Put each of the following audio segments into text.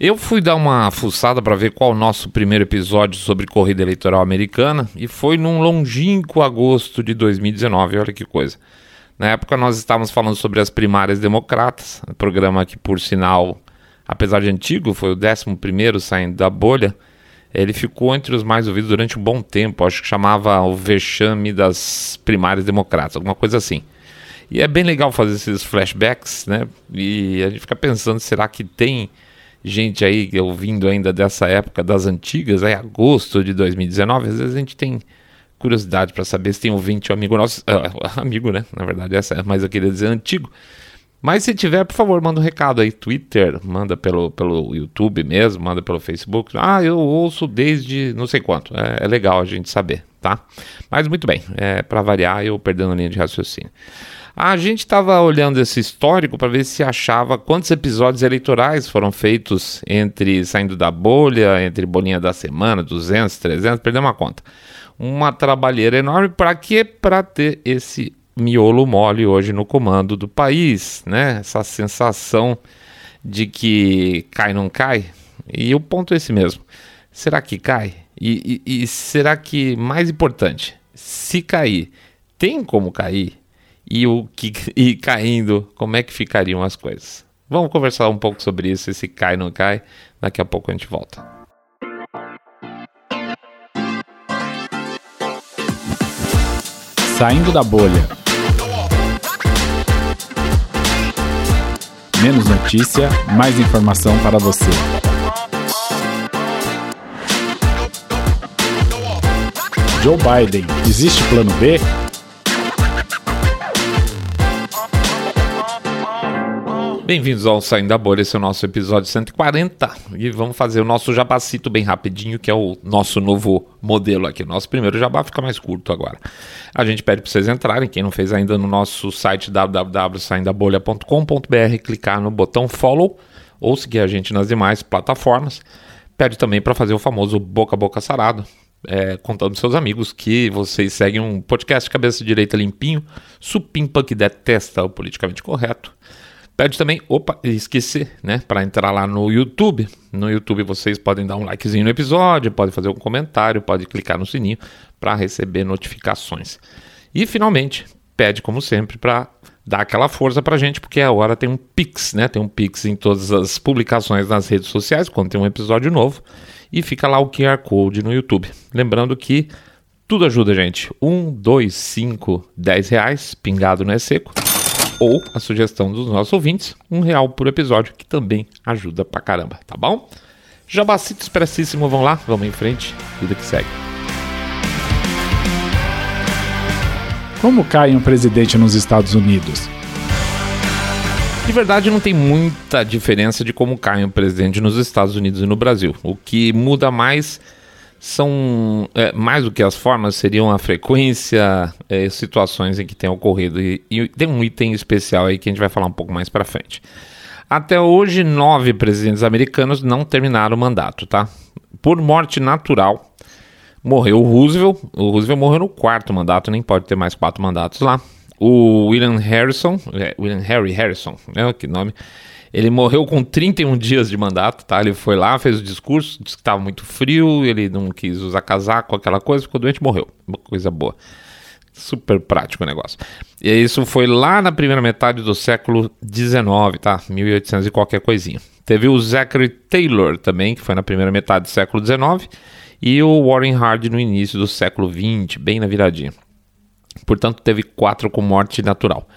Eu fui dar uma fuçada para ver qual o nosso primeiro episódio sobre corrida eleitoral americana e foi num longínquo agosto de 2019, olha que coisa. Na época nós estávamos falando sobre as primárias democratas, um programa que por sinal, apesar de antigo, foi o 11 saindo da bolha, ele ficou entre os mais ouvidos durante um bom tempo, acho que chamava o vexame das primárias democratas, alguma coisa assim. E é bem legal fazer esses flashbacks, né? E a gente fica pensando, será que tem gente aí ouvindo ainda dessa época das antigas, aí agosto de 2019, às vezes a gente tem curiosidade para saber se tem ouvinte ou amigo nosso, uh, amigo, né? Na verdade, essa é mais eu queria dizer antigo. Mas se tiver, por favor, manda um recado aí, Twitter, manda pelo, pelo YouTube mesmo, manda pelo Facebook. Ah, eu ouço desde não sei quanto. É, é legal a gente saber, tá? Mas muito bem, é, para variar, eu perdendo a linha de raciocínio. A gente estava olhando esse histórico para ver se achava quantos episódios eleitorais foram feitos entre saindo da bolha, entre bolinha da semana, 200, 300, perdeu uma conta. Uma trabalheira enorme para quê? Para ter esse miolo mole hoje no comando do país, né? Essa sensação de que cai não cai. E o ponto é esse mesmo. Será que cai? E, e, e será que, mais importante, se cair, tem como cair? E o que e caindo, como é que ficariam as coisas? Vamos conversar um pouco sobre isso, se cai ou não cai. Daqui a pouco a gente volta. Saindo da bolha. Menos notícia, mais informação para você. Joe Biden, existe plano B? Bem-vindos ao Saindo da Bolha, esse é o nosso episódio 140 e vamos fazer o nosso jabacito bem rapidinho, que é o nosso novo modelo aqui. Nosso primeiro jabá fica mais curto agora. A gente pede para vocês entrarem, quem não fez ainda, no nosso site www.saindabolha.com.br, clicar no botão follow ou seguir a gente nas demais plataformas. Pede também para fazer o famoso boca a boca sarado, é, contando seus amigos que vocês seguem um podcast cabeça direita limpinho, supimpa que detesta o politicamente correto Pede também, opa, esqueci, né? Para entrar lá no YouTube. No YouTube vocês podem dar um likezinho no episódio, podem fazer um comentário, pode clicar no sininho para receber notificações. E finalmente, pede como sempre para dar aquela força para gente, porque a hora tem um Pix, né? Tem um Pix em todas as publicações nas redes sociais, quando tem um episódio novo. E fica lá o QR Code no YouTube. Lembrando que tudo ajuda, gente. Um, dois, cinco, dez reais, pingado não é seco ou a sugestão dos nossos ouvintes, um real por episódio, que também ajuda pra caramba, tá bom? Jabacito expressíssimo, vamos lá, vamos em frente, vida que segue. Como cai um presidente nos Estados Unidos? De verdade, não tem muita diferença de como cai um presidente nos Estados Unidos e no Brasil. O que muda mais são é, mais do que as formas, seriam a frequência, é, situações em que tem ocorrido. E, e, tem um item especial aí que a gente vai falar um pouco mais para frente. Até hoje, nove presidentes americanos não terminaram o mandato, tá? Por morte natural, morreu o Roosevelt. O Roosevelt morreu no quarto mandato, nem pode ter mais quatro mandatos lá. O William Harrison, é, William Harry Harrison, né? Que nome ele morreu com 31 dias de mandato, tá? Ele foi lá, fez o discurso, disse que estava muito frio, ele não quis usar casaco, aquela coisa, ficou doente morreu. Uma coisa boa. Super prático o negócio. E isso foi lá na primeira metade do século XIX, tá? 1800 e qualquer coisinha. Teve o Zachary Taylor também, que foi na primeira metade do século XIX, e o Warren Harding no início do século XX, bem na viradinha. Portanto, teve quatro com morte natural.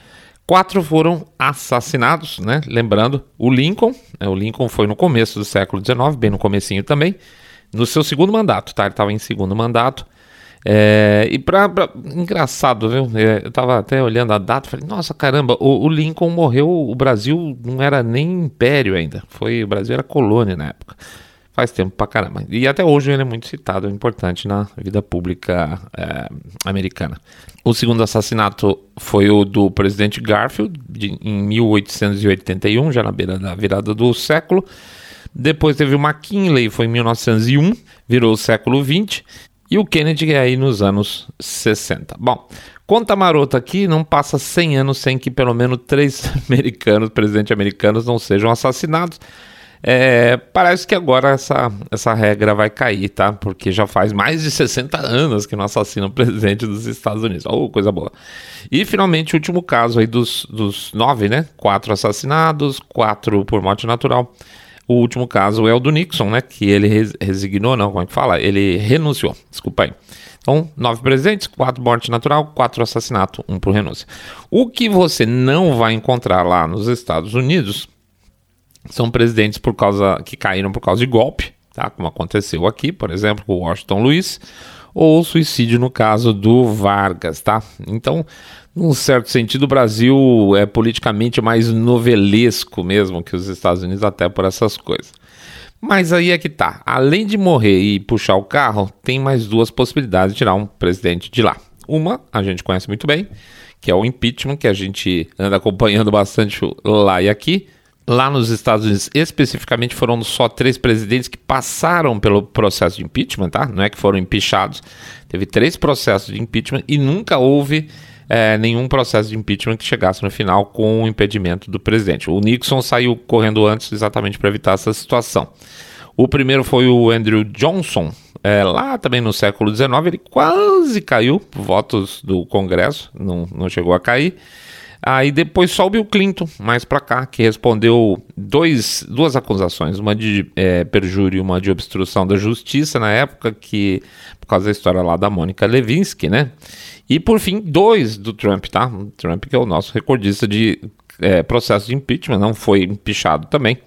Quatro foram assassinados, né? Lembrando, o Lincoln, né? o Lincoln foi no começo do século XIX, bem no comecinho também, no seu segundo mandato, tá? Ele estava em segundo mandato. É, e pra, pra, engraçado, viu? É, eu estava até olhando a data, falei, nossa caramba, o, o, Lincoln morreu, o Brasil não era nem império ainda, foi o Brasil era colônia na época. Faz tempo pra caramba. E até hoje ele é muito citado, é importante na vida pública é, americana. O segundo assassinato foi o do presidente Garfield, de, em 1881, já na beira da virada do século. Depois teve o McKinley, foi em 1901, virou o século 20. E o Kennedy é aí nos anos 60. Bom, conta marota aqui, não passa 100 anos sem que pelo menos três americanos, presidentes americanos, não sejam assassinados. É, parece que agora essa, essa regra vai cair, tá? Porque já faz mais de 60 anos que não assassinam o presidente dos Estados Unidos. Oh, coisa boa. E finalmente, o último caso aí dos, dos nove, né? Quatro assassinados, quatro por morte natural. O último caso é o do Nixon, né? Que ele resignou, não, como é que fala? Ele renunciou, desculpa aí. Então, nove presidentes, quatro morte natural, quatro assassinato, um por renúncia. O que você não vai encontrar lá nos Estados Unidos são presidentes por causa que caíram por causa de golpe, tá? Como aconteceu aqui, por exemplo, com o Washington Luiz, ou suicídio no caso do Vargas, tá? Então, num certo sentido, o Brasil é politicamente mais novelesco mesmo que os Estados Unidos, até por essas coisas. Mas aí é que tá. Além de morrer e puxar o carro, tem mais duas possibilidades de tirar um presidente de lá. Uma, a gente conhece muito bem, que é o impeachment, que a gente anda acompanhando bastante lá e aqui. Lá nos Estados Unidos, especificamente, foram só três presidentes que passaram pelo processo de impeachment, tá? Não é que foram empichados. Teve três processos de impeachment e nunca houve é, nenhum processo de impeachment que chegasse no final com o impedimento do presidente. O Nixon saiu correndo antes exatamente para evitar essa situação. O primeiro foi o Andrew Johnson, é, lá também no século XIX, ele quase caiu, votos do Congresso, não, não chegou a cair. Aí depois só o Bill Clinton, mais para cá, que respondeu dois, duas acusações, uma de é, perjúrio e uma de obstrução da justiça na época, que por causa da história lá da Mônica Levinsky, né? E por fim, dois do Trump, tá? O Trump que é o nosso recordista de é, processo de impeachment, não foi empichado também.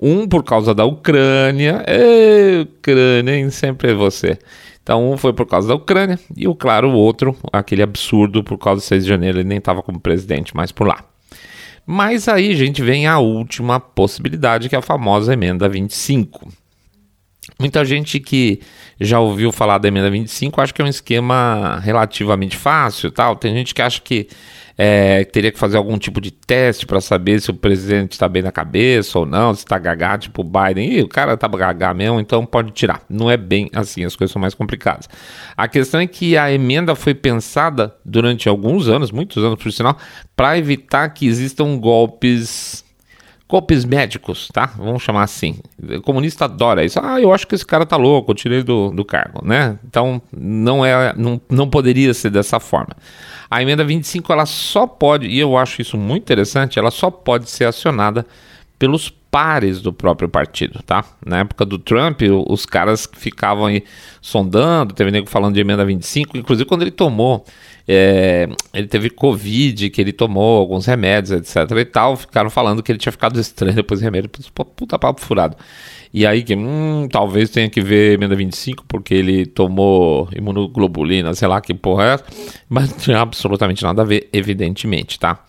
Um por causa da Ucrânia, é, Ucrânia, hein? sempre é você. Então, um foi por causa da Ucrânia e, o claro, o outro, aquele absurdo por causa do 6 de janeiro, ele nem estava como presidente mais por lá. Mas aí a gente vem a última possibilidade, que é a famosa emenda 25. Muita gente que já ouviu falar da emenda 25 acha que é um esquema relativamente fácil, tal. Tem gente que acha que é, teria que fazer algum tipo de teste para saber se o presidente está bem na cabeça ou não, se está gagá, tipo o Biden. Ih, o cara tá gagá mesmo, então pode tirar. Não é bem assim, as coisas são mais complicadas. A questão é que a emenda foi pensada durante alguns anos, muitos anos por sinal, para evitar que existam golpes golpes médicos, tá? Vamos chamar assim. O comunista adora isso. Ah, eu acho que esse cara tá louco, eu tirei do, do cargo, né? Então não é, não, não poderia ser dessa forma. A emenda 25 ela só pode, e eu acho isso muito interessante, ela só pode ser acionada pelos pares do próprio partido, tá? Na época do Trump, os caras ficavam aí sondando, teve nego falando de emenda 25, inclusive quando ele tomou, é, ele teve Covid, que ele tomou alguns remédios, etc e tal, ficaram falando que ele tinha ficado estranho depois do remédio, puta papo furado. E aí que, hum, talvez tenha que ver emenda 25, porque ele tomou imunoglobulina, sei lá que porra é, mas não tinha absolutamente nada a ver, evidentemente, tá?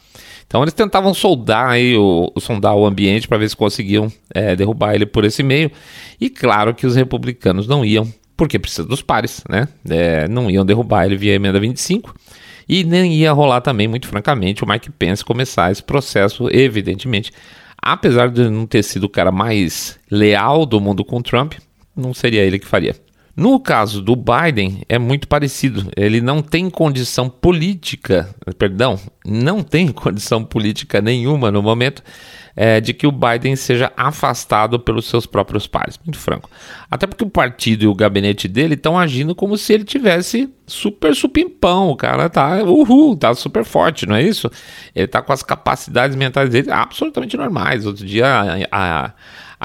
Então eles tentavam soldar aí o, sondar o ambiente para ver se conseguiam é, derrubar ele por esse meio. E claro que os republicanos não iam, porque precisa dos pares, né? É, não iam derrubar ele via emenda 25. E nem ia rolar também, muito francamente, o Mike Pence começar esse processo, evidentemente. Apesar de não ter sido o cara mais leal do mundo com Trump, não seria ele que faria. No caso do Biden, é muito parecido. Ele não tem condição política, perdão, não tem condição política nenhuma no momento é, de que o Biden seja afastado pelos seus próprios pares. Muito franco. Até porque o partido e o gabinete dele estão agindo como se ele tivesse super supimpão. O cara tá, uhul, tá super forte, não é isso? Ele tá com as capacidades mentais dele absolutamente normais. Outro dia a, a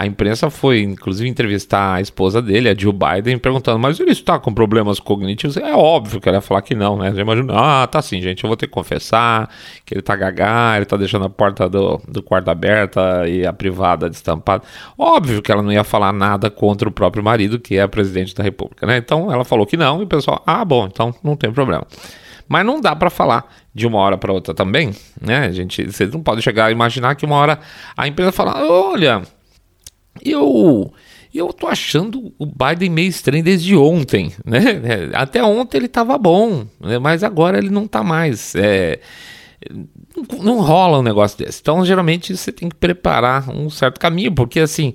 a imprensa foi, inclusive, entrevistar a esposa dele, a Jill Biden, perguntando: mas ele está com problemas cognitivos? É óbvio que ela ia falar que não, né? Você imagina, ah, tá sim, gente, eu vou ter que confessar que ele tá gagá, ele tá deixando a porta do, do quarto aberta e a privada destampada. Óbvio que ela não ia falar nada contra o próprio marido, que é presidente da República, né? Então ela falou que não, e o pessoal, ah, bom, então não tem problema. Mas não dá para falar de uma hora para outra também, né? A gente, você não pode chegar a imaginar que uma hora a empresa fala: olha, eu eu tô achando o Biden meio estranho desde ontem, né? Até ontem ele tava bom, né? mas agora ele não tá mais. É, não, não rola um negócio desse. Então, geralmente, você tem que preparar um certo caminho, porque assim,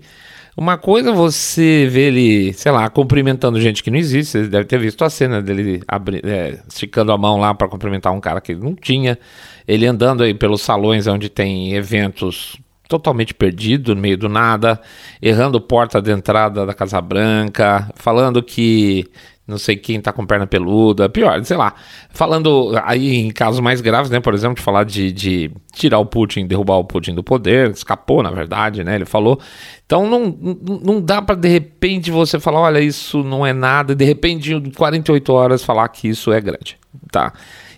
uma coisa é você ver ele, sei lá, cumprimentando gente que não existe. Você deve ter visto a cena dele abri, é, esticando a mão lá para cumprimentar um cara que ele não tinha. Ele andando aí pelos salões onde tem eventos totalmente perdido no meio do nada, errando porta de entrada da Casa Branca, falando que não sei quem tá com perna peluda, pior, sei lá. Falando aí em casos mais graves, né? Por exemplo, de falar de, de tirar o Putin, derrubar o Putin do poder, escapou, na verdade, né? Ele falou. Então não, não dá para de repente você falar, olha, isso não é nada, e de repente em 48 horas falar que isso é grande, tá?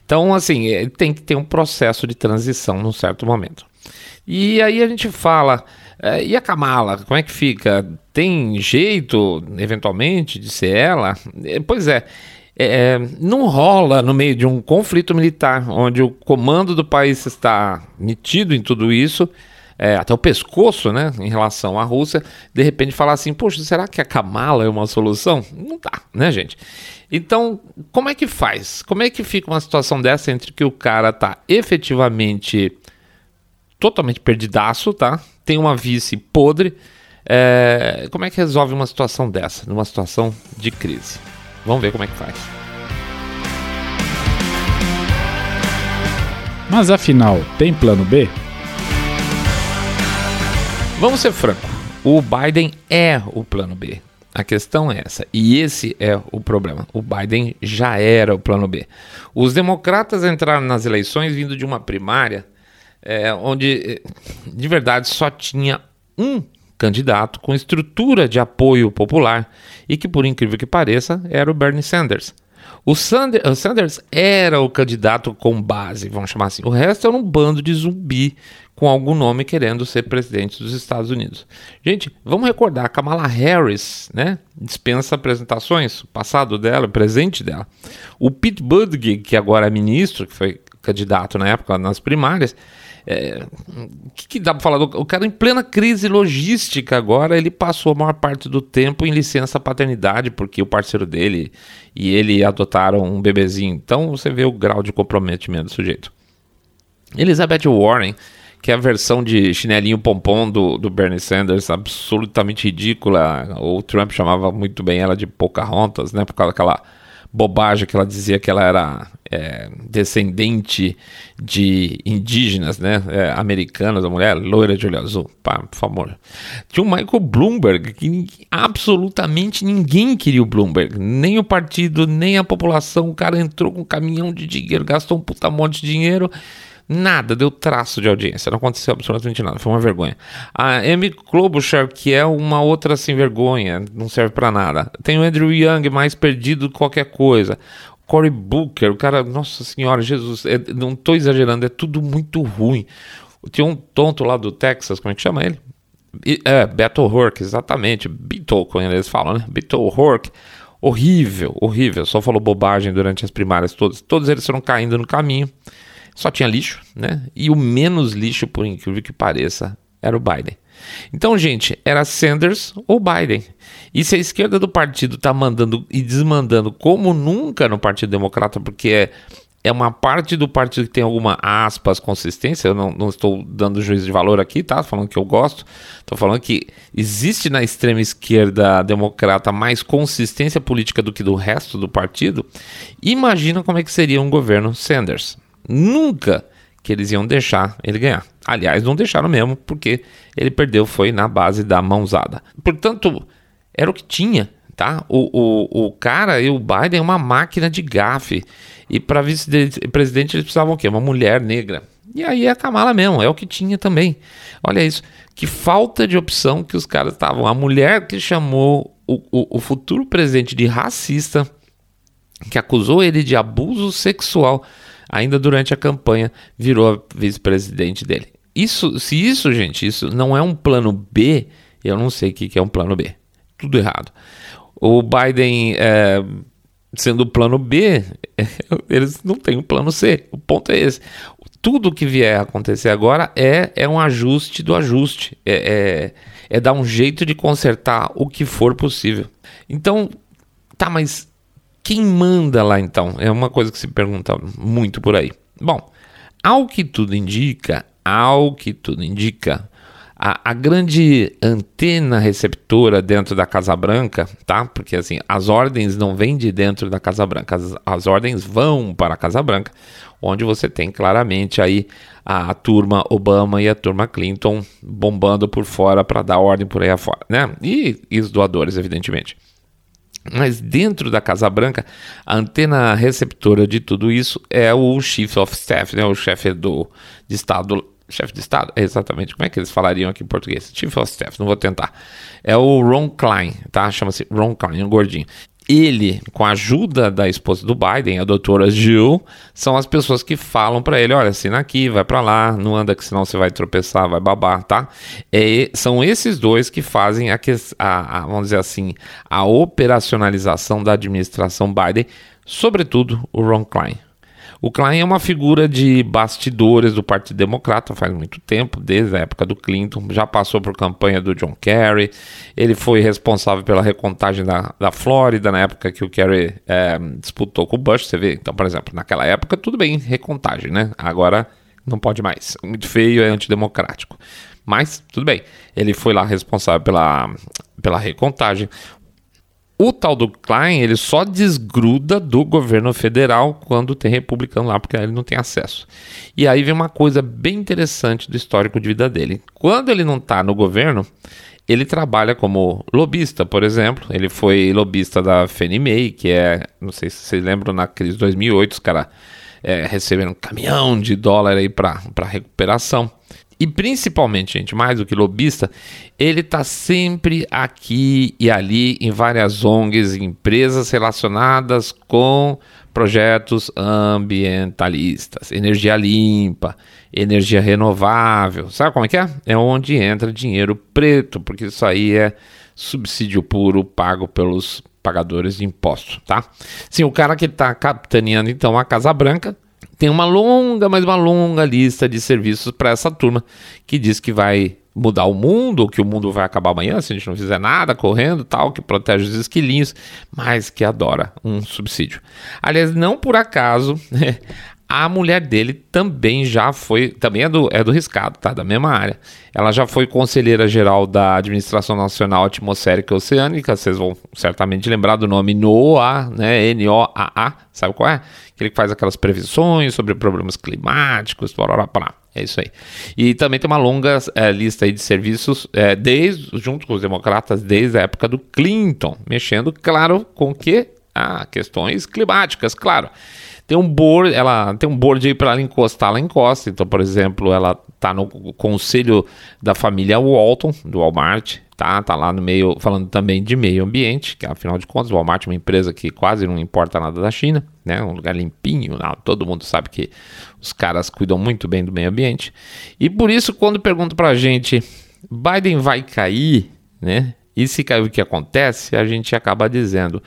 Então, assim, é, tem que ter um processo de transição num certo momento. E aí a gente fala, é, e a Kamala, como é que fica? Tem jeito, eventualmente, de ser ela? É, pois é, é, não rola no meio de um conflito militar, onde o comando do país está metido em tudo isso, é, até o pescoço, né, em relação à Rússia, de repente falar assim, poxa, será que a Kamala é uma solução? Não dá, né, gente? Então, como é que faz? Como é que fica uma situação dessa entre que o cara está efetivamente totalmente perdidaço, tá? Tem uma vice podre. É, como é que resolve uma situação dessa, numa situação de crise? Vamos ver como é que faz. Mas afinal, tem plano B? Vamos ser franco. O Biden é o plano B. A questão é essa. E esse é o problema. O Biden já era o plano B. Os democratas entraram nas eleições vindo de uma primária é, onde de verdade só tinha um candidato com estrutura de apoio popular e que, por incrível que pareça, era o Bernie Sanders. O Sanders, era o candidato com base, vamos chamar assim. O resto era um bando de zumbi com algum nome querendo ser presidente dos Estados Unidos. Gente, vamos recordar, Kamala Harris, né, dispensa apresentações, o passado dela, o presente dela. O Pete Buttigieg, que agora é ministro, que foi candidato na época nas primárias, é, que, que, dá para falar? O cara em plena crise logística agora, ele passou a maior parte do tempo em licença paternidade, porque o parceiro dele e ele adotaram um bebezinho. Então você vê o grau de comprometimento do sujeito. Elizabeth Warren, que é a versão de chinelinho pompom do, do Bernie Sanders, absolutamente ridícula. O Trump chamava muito bem ela de Pocahontas, né? Por causa daquela bobagem que ela dizia que ela era é, descendente de indígenas, né, é, americanas, a mulher loira de olho azul, pá, por favor. Tinha o Michael Bloomberg, que absolutamente ninguém queria o Bloomberg, nem o partido, nem a população. O cara entrou com um caminhão de dinheiro, gastou um puta monte de dinheiro Nada, deu traço de audiência, não aconteceu absolutamente nada, foi uma vergonha. A Amy Klobuchar, que é uma outra sem vergonha, não serve para nada. Tem o Andrew Young, mais perdido que qualquer coisa. Cory Booker, o cara, nossa senhora, Jesus, é, não tô exagerando, é tudo muito ruim. Tinha um tonto lá do Texas, como é que chama ele? É, Beto O'Rourke, exatamente. Beto, como eles falam, né? Beto O'Rourke. Horrível, horrível. Só falou bobagem durante as primárias todas. Todos eles foram caindo no caminho só tinha lixo, né? E o menos lixo, por incrível que pareça, era o Biden. Então, gente, era Sanders ou Biden. E se a esquerda do partido está mandando e desmandando como nunca no Partido Democrata, porque é, é uma parte do partido que tem alguma aspas consistência, eu não, não estou dando juízo de valor aqui, tá? Falando que eu gosto, estou falando que existe na extrema esquerda democrata mais consistência política do que do resto do partido. Imagina como é que seria um governo Sanders nunca que eles iam deixar ele ganhar. Aliás, não deixaram mesmo, porque ele perdeu foi na base da mãozada. Portanto, era o que tinha, tá? O, o, o cara e o Biden é uma máquina de gafe. E para vice-presidente eles precisavam o quê? Uma mulher negra. E aí é a Kamala mesmo, é o que tinha também. Olha isso, que falta de opção que os caras estavam. A mulher que chamou o, o, o futuro presidente de racista, que acusou ele de abuso sexual ainda durante a campanha, virou vice-presidente dele. Isso, se isso, gente, isso não é um plano B, eu não sei o que é um plano B. Tudo errado. O Biden, é, sendo o plano B, eles não têm um plano C. O ponto é esse. Tudo que vier a acontecer agora é, é um ajuste do ajuste. É, é, é dar um jeito de consertar o que for possível. Então, tá, mas quem manda lá então? É uma coisa que se pergunta muito por aí. Bom, ao que tudo indica, ao que tudo indica, a, a, grande antena receptora dentro da Casa Branca, tá? Porque assim, as ordens não vêm de dentro da Casa Branca, as, as ordens vão para a Casa Branca, onde você tem claramente aí a, a turma Obama e a turma Clinton bombando por fora para dar ordem por aí afora, né? E, e os doadores, evidentemente. Mas dentro da Casa Branca, a antena receptora de tudo isso é o Chief of Staff, né, o chefe do, de Estado. Chefe de Estado? É exatamente. Como é que eles falariam aqui em português? Chief of Staff, não vou tentar. É o Ron Klein, tá? Chama-se Ron Klein, um gordinho ele, com a ajuda da esposa do Biden, a doutora Jill, são as pessoas que falam para ele: olha, assina aqui, vai para lá, não anda que senão você vai tropeçar, vai babar, tá? É, são esses dois que fazem a, a, a, vamos dizer assim, a operacionalização da administração Biden, sobretudo o Ron Klein. O Klein é uma figura de bastidores do Partido Democrata faz muito tempo, desde a época do Clinton, já passou por campanha do John Kerry, ele foi responsável pela recontagem da, da Flórida, na época que o Kerry é, disputou com o Bush, você vê, então, por exemplo, naquela época, tudo bem, recontagem, né? Agora não pode mais, muito feio, é antidemocrático. Mas, tudo bem, ele foi lá responsável pela, pela recontagem. O tal do Klein, ele só desgruda do governo federal quando tem republicano lá, porque ele não tem acesso. E aí vem uma coisa bem interessante do histórico de vida dele. Quando ele não está no governo, ele trabalha como lobista, por exemplo. Ele foi lobista da Fannie Mae, que é, não sei se vocês lembram, na crise de 2008, os caras é, receberam um caminhão de dólar aí para recuperação. E principalmente, gente, mais do que lobista, ele está sempre aqui e ali em várias ONGs, empresas relacionadas com projetos ambientalistas, energia limpa, energia renovável. Sabe como é que é? É onde entra dinheiro preto, porque isso aí é subsídio puro pago pelos pagadores de impostos, tá? Sim, o cara que está capitaneando então a Casa Branca tem uma longa, mas uma longa lista de serviços para essa turma que diz que vai mudar o mundo, que o mundo vai acabar amanhã se a gente não fizer nada, correndo tal, que protege os esquilinhos, mas que adora um subsídio. Aliás, não por acaso, a mulher dele também já foi, também é do, é do riscado, tá? Da mesma área. Ela já foi conselheira geral da Administração Nacional Atmosférica e Oceânica, vocês vão certamente lembrar do nome NOAA, né? N-O-A-A, sabe qual é? Aquele que faz aquelas previsões sobre problemas climáticos, blá, É isso aí. E também tem uma longa é, lista aí de serviços, é, desde, junto com os democratas, desde a época do Clinton, mexendo, claro, com que? Ah, questões climáticas, claro. Tem um board, ela tem um board aí para ela encostar, ela encosta. Então, por exemplo, ela tá no conselho da família Walton, do Walmart, tá? Tá lá no meio, falando também de meio ambiente, que afinal de contas o Walmart é uma empresa que quase não importa nada da China, né? Um lugar limpinho, não, todo mundo sabe que os caras cuidam muito bem do meio ambiente. E por isso, quando perguntam pra gente, Biden vai cair, né? E se cair o que acontece, a gente acaba dizendo,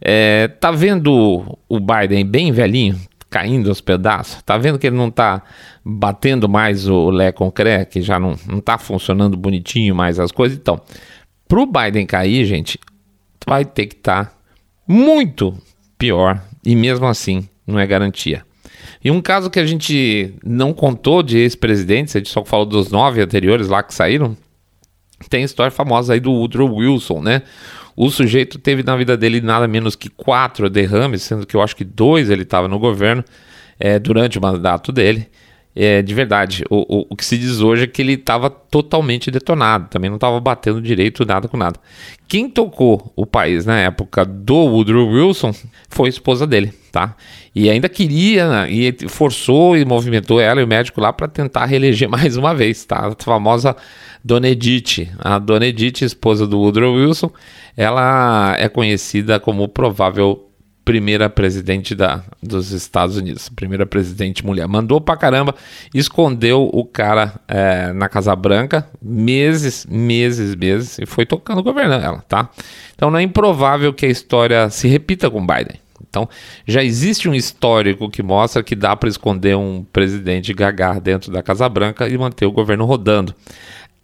é, tá vendo o Biden bem velhinho? caindo aos pedaços. Tá vendo que ele não tá batendo mais o Lé Concré, que já não, não tá funcionando bonitinho mais as coisas. Então, pro Biden cair, gente, vai ter que estar tá muito pior e mesmo assim não é garantia. E um caso que a gente não contou de ex-presidentes, a gente só falou dos nove anteriores lá que saíram, tem a história famosa aí do Woodrow Wilson, né? O sujeito teve na vida dele nada menos que quatro derrames, sendo que eu acho que dois ele estava no governo é, durante o mandato dele. É, de verdade, o, o, o, que se diz hoje é que ele estava totalmente detonado, também não estava batendo direito nada com nada. Quem tocou o país na época do Woodrow Wilson foi a esposa dele, tá? E ainda queria, né, e forçou e movimentou ela e o médico lá para tentar reeleger mais uma vez, tá? A famosa Dona Edith. A Dona Edith, esposa do Woodrow Wilson, ela é conhecida como provável primeira presidente da, dos Estados Unidos, primeira presidente mulher. Mandou pra caramba, escondeu o cara é, na Casa Branca meses, meses, meses e foi tocando governando ela, tá? Então não é improvável que a história se repita com Biden. Então já existe um histórico que mostra que dá para esconder um presidente gagar dentro da Casa Branca e manter o governo rodando,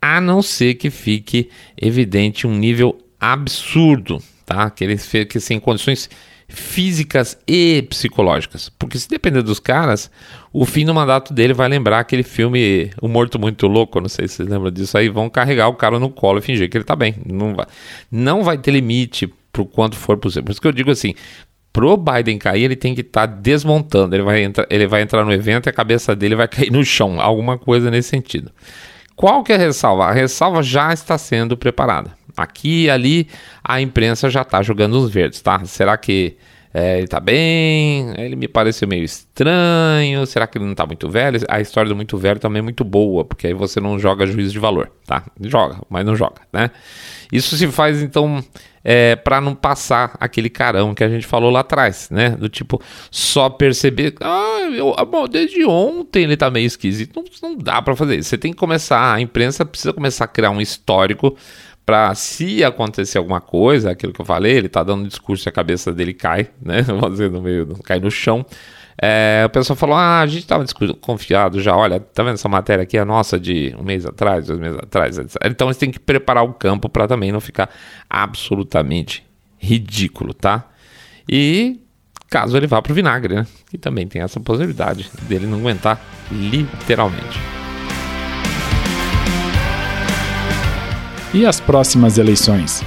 a não ser que fique evidente um nível absurdo, tá? Que ele fique sem condições físicas e psicológicas. Porque se depender dos caras, o fim do mandato dele vai lembrar aquele filme O Morto Muito Louco, não sei se vocês lembram disso aí, vão carregar o cara no colo e fingir que ele tá bem. Não vai, não vai ter limite pro quanto for possível. Por isso que eu digo assim, Pro Biden cair, ele tem que estar tá desmontando. Ele vai, entrar, ele vai entrar no evento e a cabeça dele vai cair no chão. Alguma coisa nesse sentido. Qual que é a ressalva? A ressalva já está sendo preparada. Aqui e ali a imprensa já está jogando os verdes, tá? Será que é, ele tá bem, ele me pareceu meio estranho, será que ele não tá muito velho? A história do muito velho também é muito boa, porque aí você não joga juízo de valor, tá? Joga, mas não joga, né? Isso se faz então é, para não passar aquele carão que a gente falou lá atrás, né? Do tipo, só perceber, ah, eu, ah, bom, desde ontem ele tá meio esquisito, não, não dá para fazer isso. Você tem que começar, a imprensa precisa começar a criar um histórico para se acontecer alguma coisa, aquilo que eu falei, ele tá dando um discurso e a cabeça dele cai, né? Vamos dizer, no meio, cai no chão. É, o pessoal falou: ah, a gente estava confiado já, olha, tá vendo essa matéria aqui, é nossa de um mês atrás, dois meses atrás, etc. Então eles têm que preparar o campo para também não ficar absolutamente ridículo, tá? E caso ele vá pro vinagre, né? E também tem essa possibilidade dele não aguentar literalmente. E as próximas eleições?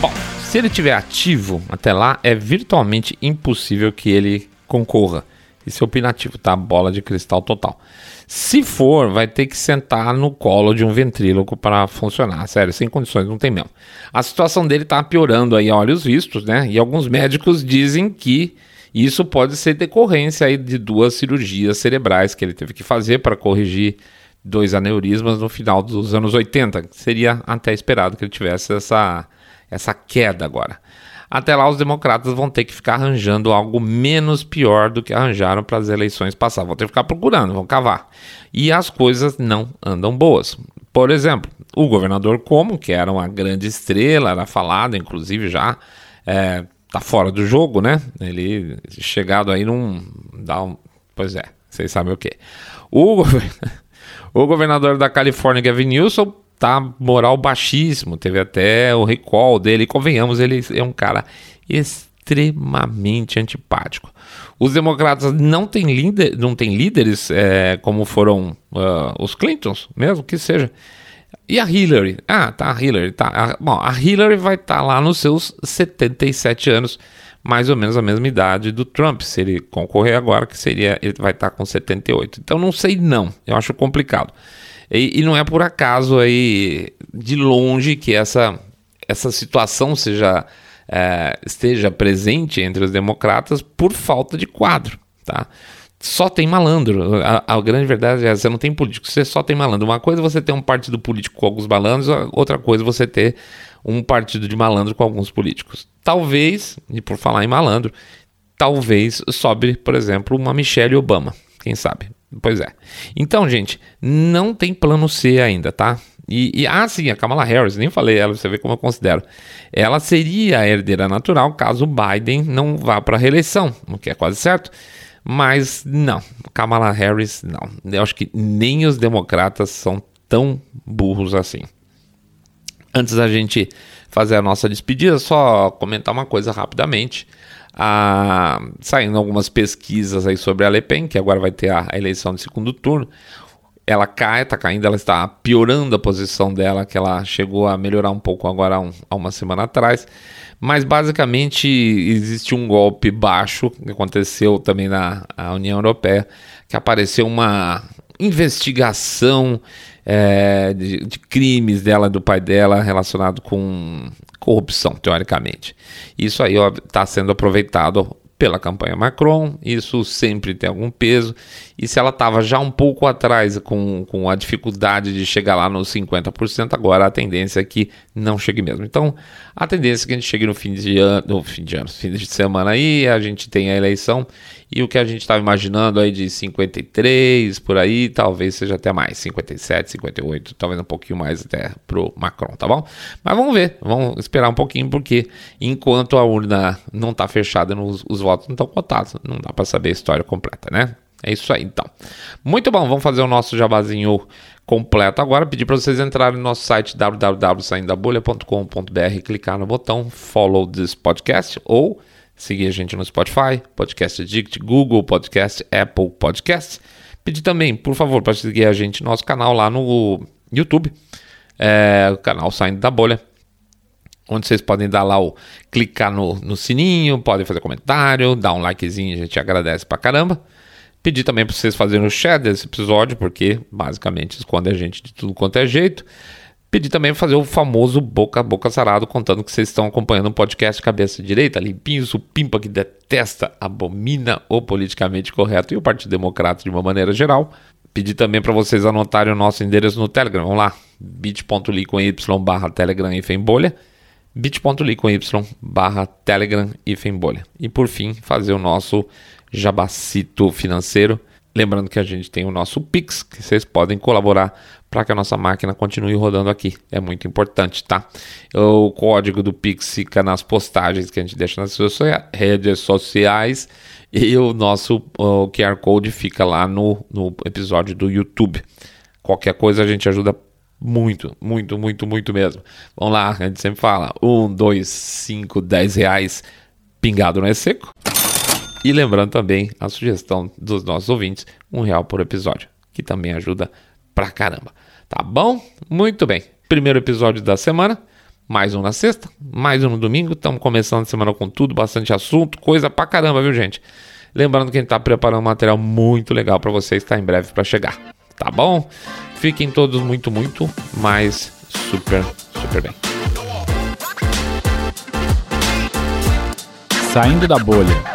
Bom, se ele estiver ativo até lá, é virtualmente impossível que ele concorra. Isso é opinativo, tá? Bola de cristal total. Se for, vai ter que sentar no colo de um ventríloco para funcionar. Sério, sem condições, não tem mesmo. A situação dele tá piorando aí, olhos vistos, né? E alguns médicos dizem que isso pode ser decorrência aí de duas cirurgias cerebrais que ele teve que fazer para corrigir dois aneurismas no final dos anos 80. Seria até esperado que ele tivesse essa, essa queda agora. Até lá, os democratas vão ter que ficar arranjando algo menos pior do que arranjaram para as eleições passadas. Vão ter que ficar procurando, vão cavar. E as coisas não andam boas. Por exemplo, o governador Como, que era uma grande estrela, era falado, inclusive já, é, tá fora do jogo, né? Ele chegado aí num. Dá um, pois é, vocês sabem o que. O governador. O governador da Califórnia, Gavin Newsom, tá moral baixíssimo. Teve até o recall dele. Convenhamos, ele é um cara extremamente antipático. Os democratas não têm, líder, não têm líderes é, como foram uh, os Clintons, mesmo que seja. E a Hillary? Ah, tá, a Hillary. Tá. A, bom, a Hillary vai estar tá lá nos seus 77 anos mais ou menos a mesma idade do Trump. Se ele concorrer agora, que seria, ele vai estar com 78. Então não sei não, eu acho complicado. E, e não é por acaso aí de longe que essa, essa situação seja é, esteja presente entre os democratas por falta de quadro, tá? Só tem malandro. A, a, grande verdade é você não tem político, você só tem malandro. Uma coisa é você ter um partido político com alguns malandros, outra coisa é você ter um partido de malandro com alguns políticos. Talvez, e por falar em malandro, talvez sobe, por exemplo, uma Michelle Obama. Quem sabe? Pois é. Então, gente, não tem plano C ainda, tá? E, e, ah, sim, a Kamala Harris, nem falei ela, você vê como eu considero. Ela seria a herdeira natural caso Biden não vá para a reeleição, o que é quase certo. Mas não, Kamala Harris não. Eu acho que nem os democratas são tão burros assim. Antes da gente fazer a nossa despedida, só comentar uma coisa rapidamente. Ah, saindo algumas pesquisas aí sobre a Le Pen, que agora vai ter a, eleição de segundo turno. Ela cai, está caindo, ela está piorando a posição dela, que ela chegou a melhorar um pouco agora um, há uma semana atrás. Mas basicamente existe um golpe baixo que aconteceu também na União Europeia, que apareceu uma investigação é, de, de, crimes dela, do pai dela, relacionado com corrupção, teoricamente. Isso aí está sendo aproveitado pela campanha Macron, isso sempre tem algum peso, e se ela estava já um pouco atrás com, com a dificuldade de chegar lá nos 50%, agora a tendência é que não chegue mesmo. Então, a tendência é que a gente chegue no fim de ano, no fim de ano, fim de semana aí, a gente tem a eleição e o que a gente estava imaginando aí de 53 por aí, talvez seja até mais, 57, 58, talvez um pouquinho mais até pro Macron, tá bom? Mas vamos ver, vamos esperar um pouquinho, porque enquanto a urna não está fechada, os, os votos não estão contados, não dá para saber a história completa, né? É isso aí, então. Muito bom, vamos fazer o nosso jabazinho completo agora. Pedir para vocês entrarem no nosso site www.saindabolha.com.br, clicar no botão Follow this podcast ou seguir a gente no Spotify, Podcast Addict, Google Podcast, Apple Podcast. Pedir também, por favor, para seguir a gente no nosso canal lá no YouTube, é, o canal Saindo da Bolha. Onde vocês podem dar lá o clicar no, no sininho, podem fazer comentário, dar um likezinho, a gente agradece pra caramba. Pedir também para vocês fazerem o share desse episódio, porque basicamente esconde a gente de tudo quanto é jeito. Pedir também para fazer o famoso boca a boca sarado, contando que vocês estão acompanhando um podcast cabeça direita, limpinho, supimpa, que detesta, abomina o politicamente correto e o Partido Democrata de uma maneira geral. Pedir também para vocês anotarem o nosso endereço no Telegram. Vamos lá, bit.ly com y barra Telegram e bolha bit.ly com y barra Telegram e bolha. E por fim, fazer o nosso jabacito financeiro. Lembrando que a gente tem o nosso Pix, que vocês podem colaborar para que a nossa máquina continue rodando aqui. É muito importante, tá? O código do Pix fica nas postagens que a gente deixa nas redes sociais e o nosso o QR Code fica lá no, no episódio do YouTube. Qualquer coisa a gente ajuda muito, muito, muito, muito mesmo. Vamos lá, a gente sempre fala: um, dois, cinco, dez reais pingado não é seco. E lembrando também a sugestão dos nossos ouvintes, um real por episódio, que também ajuda pra caramba. Tá bom? Muito bem. Primeiro episódio da semana, mais um na sexta, mais um no domingo. Estamos começando a semana com tudo, bastante assunto, coisa pra caramba, viu, gente? Lembrando que a gente tá preparando um material muito legal para vocês, está em breve para chegar. Tá bom? Fiquem todos muito, muito, mas super, super bem. Saindo da bolha.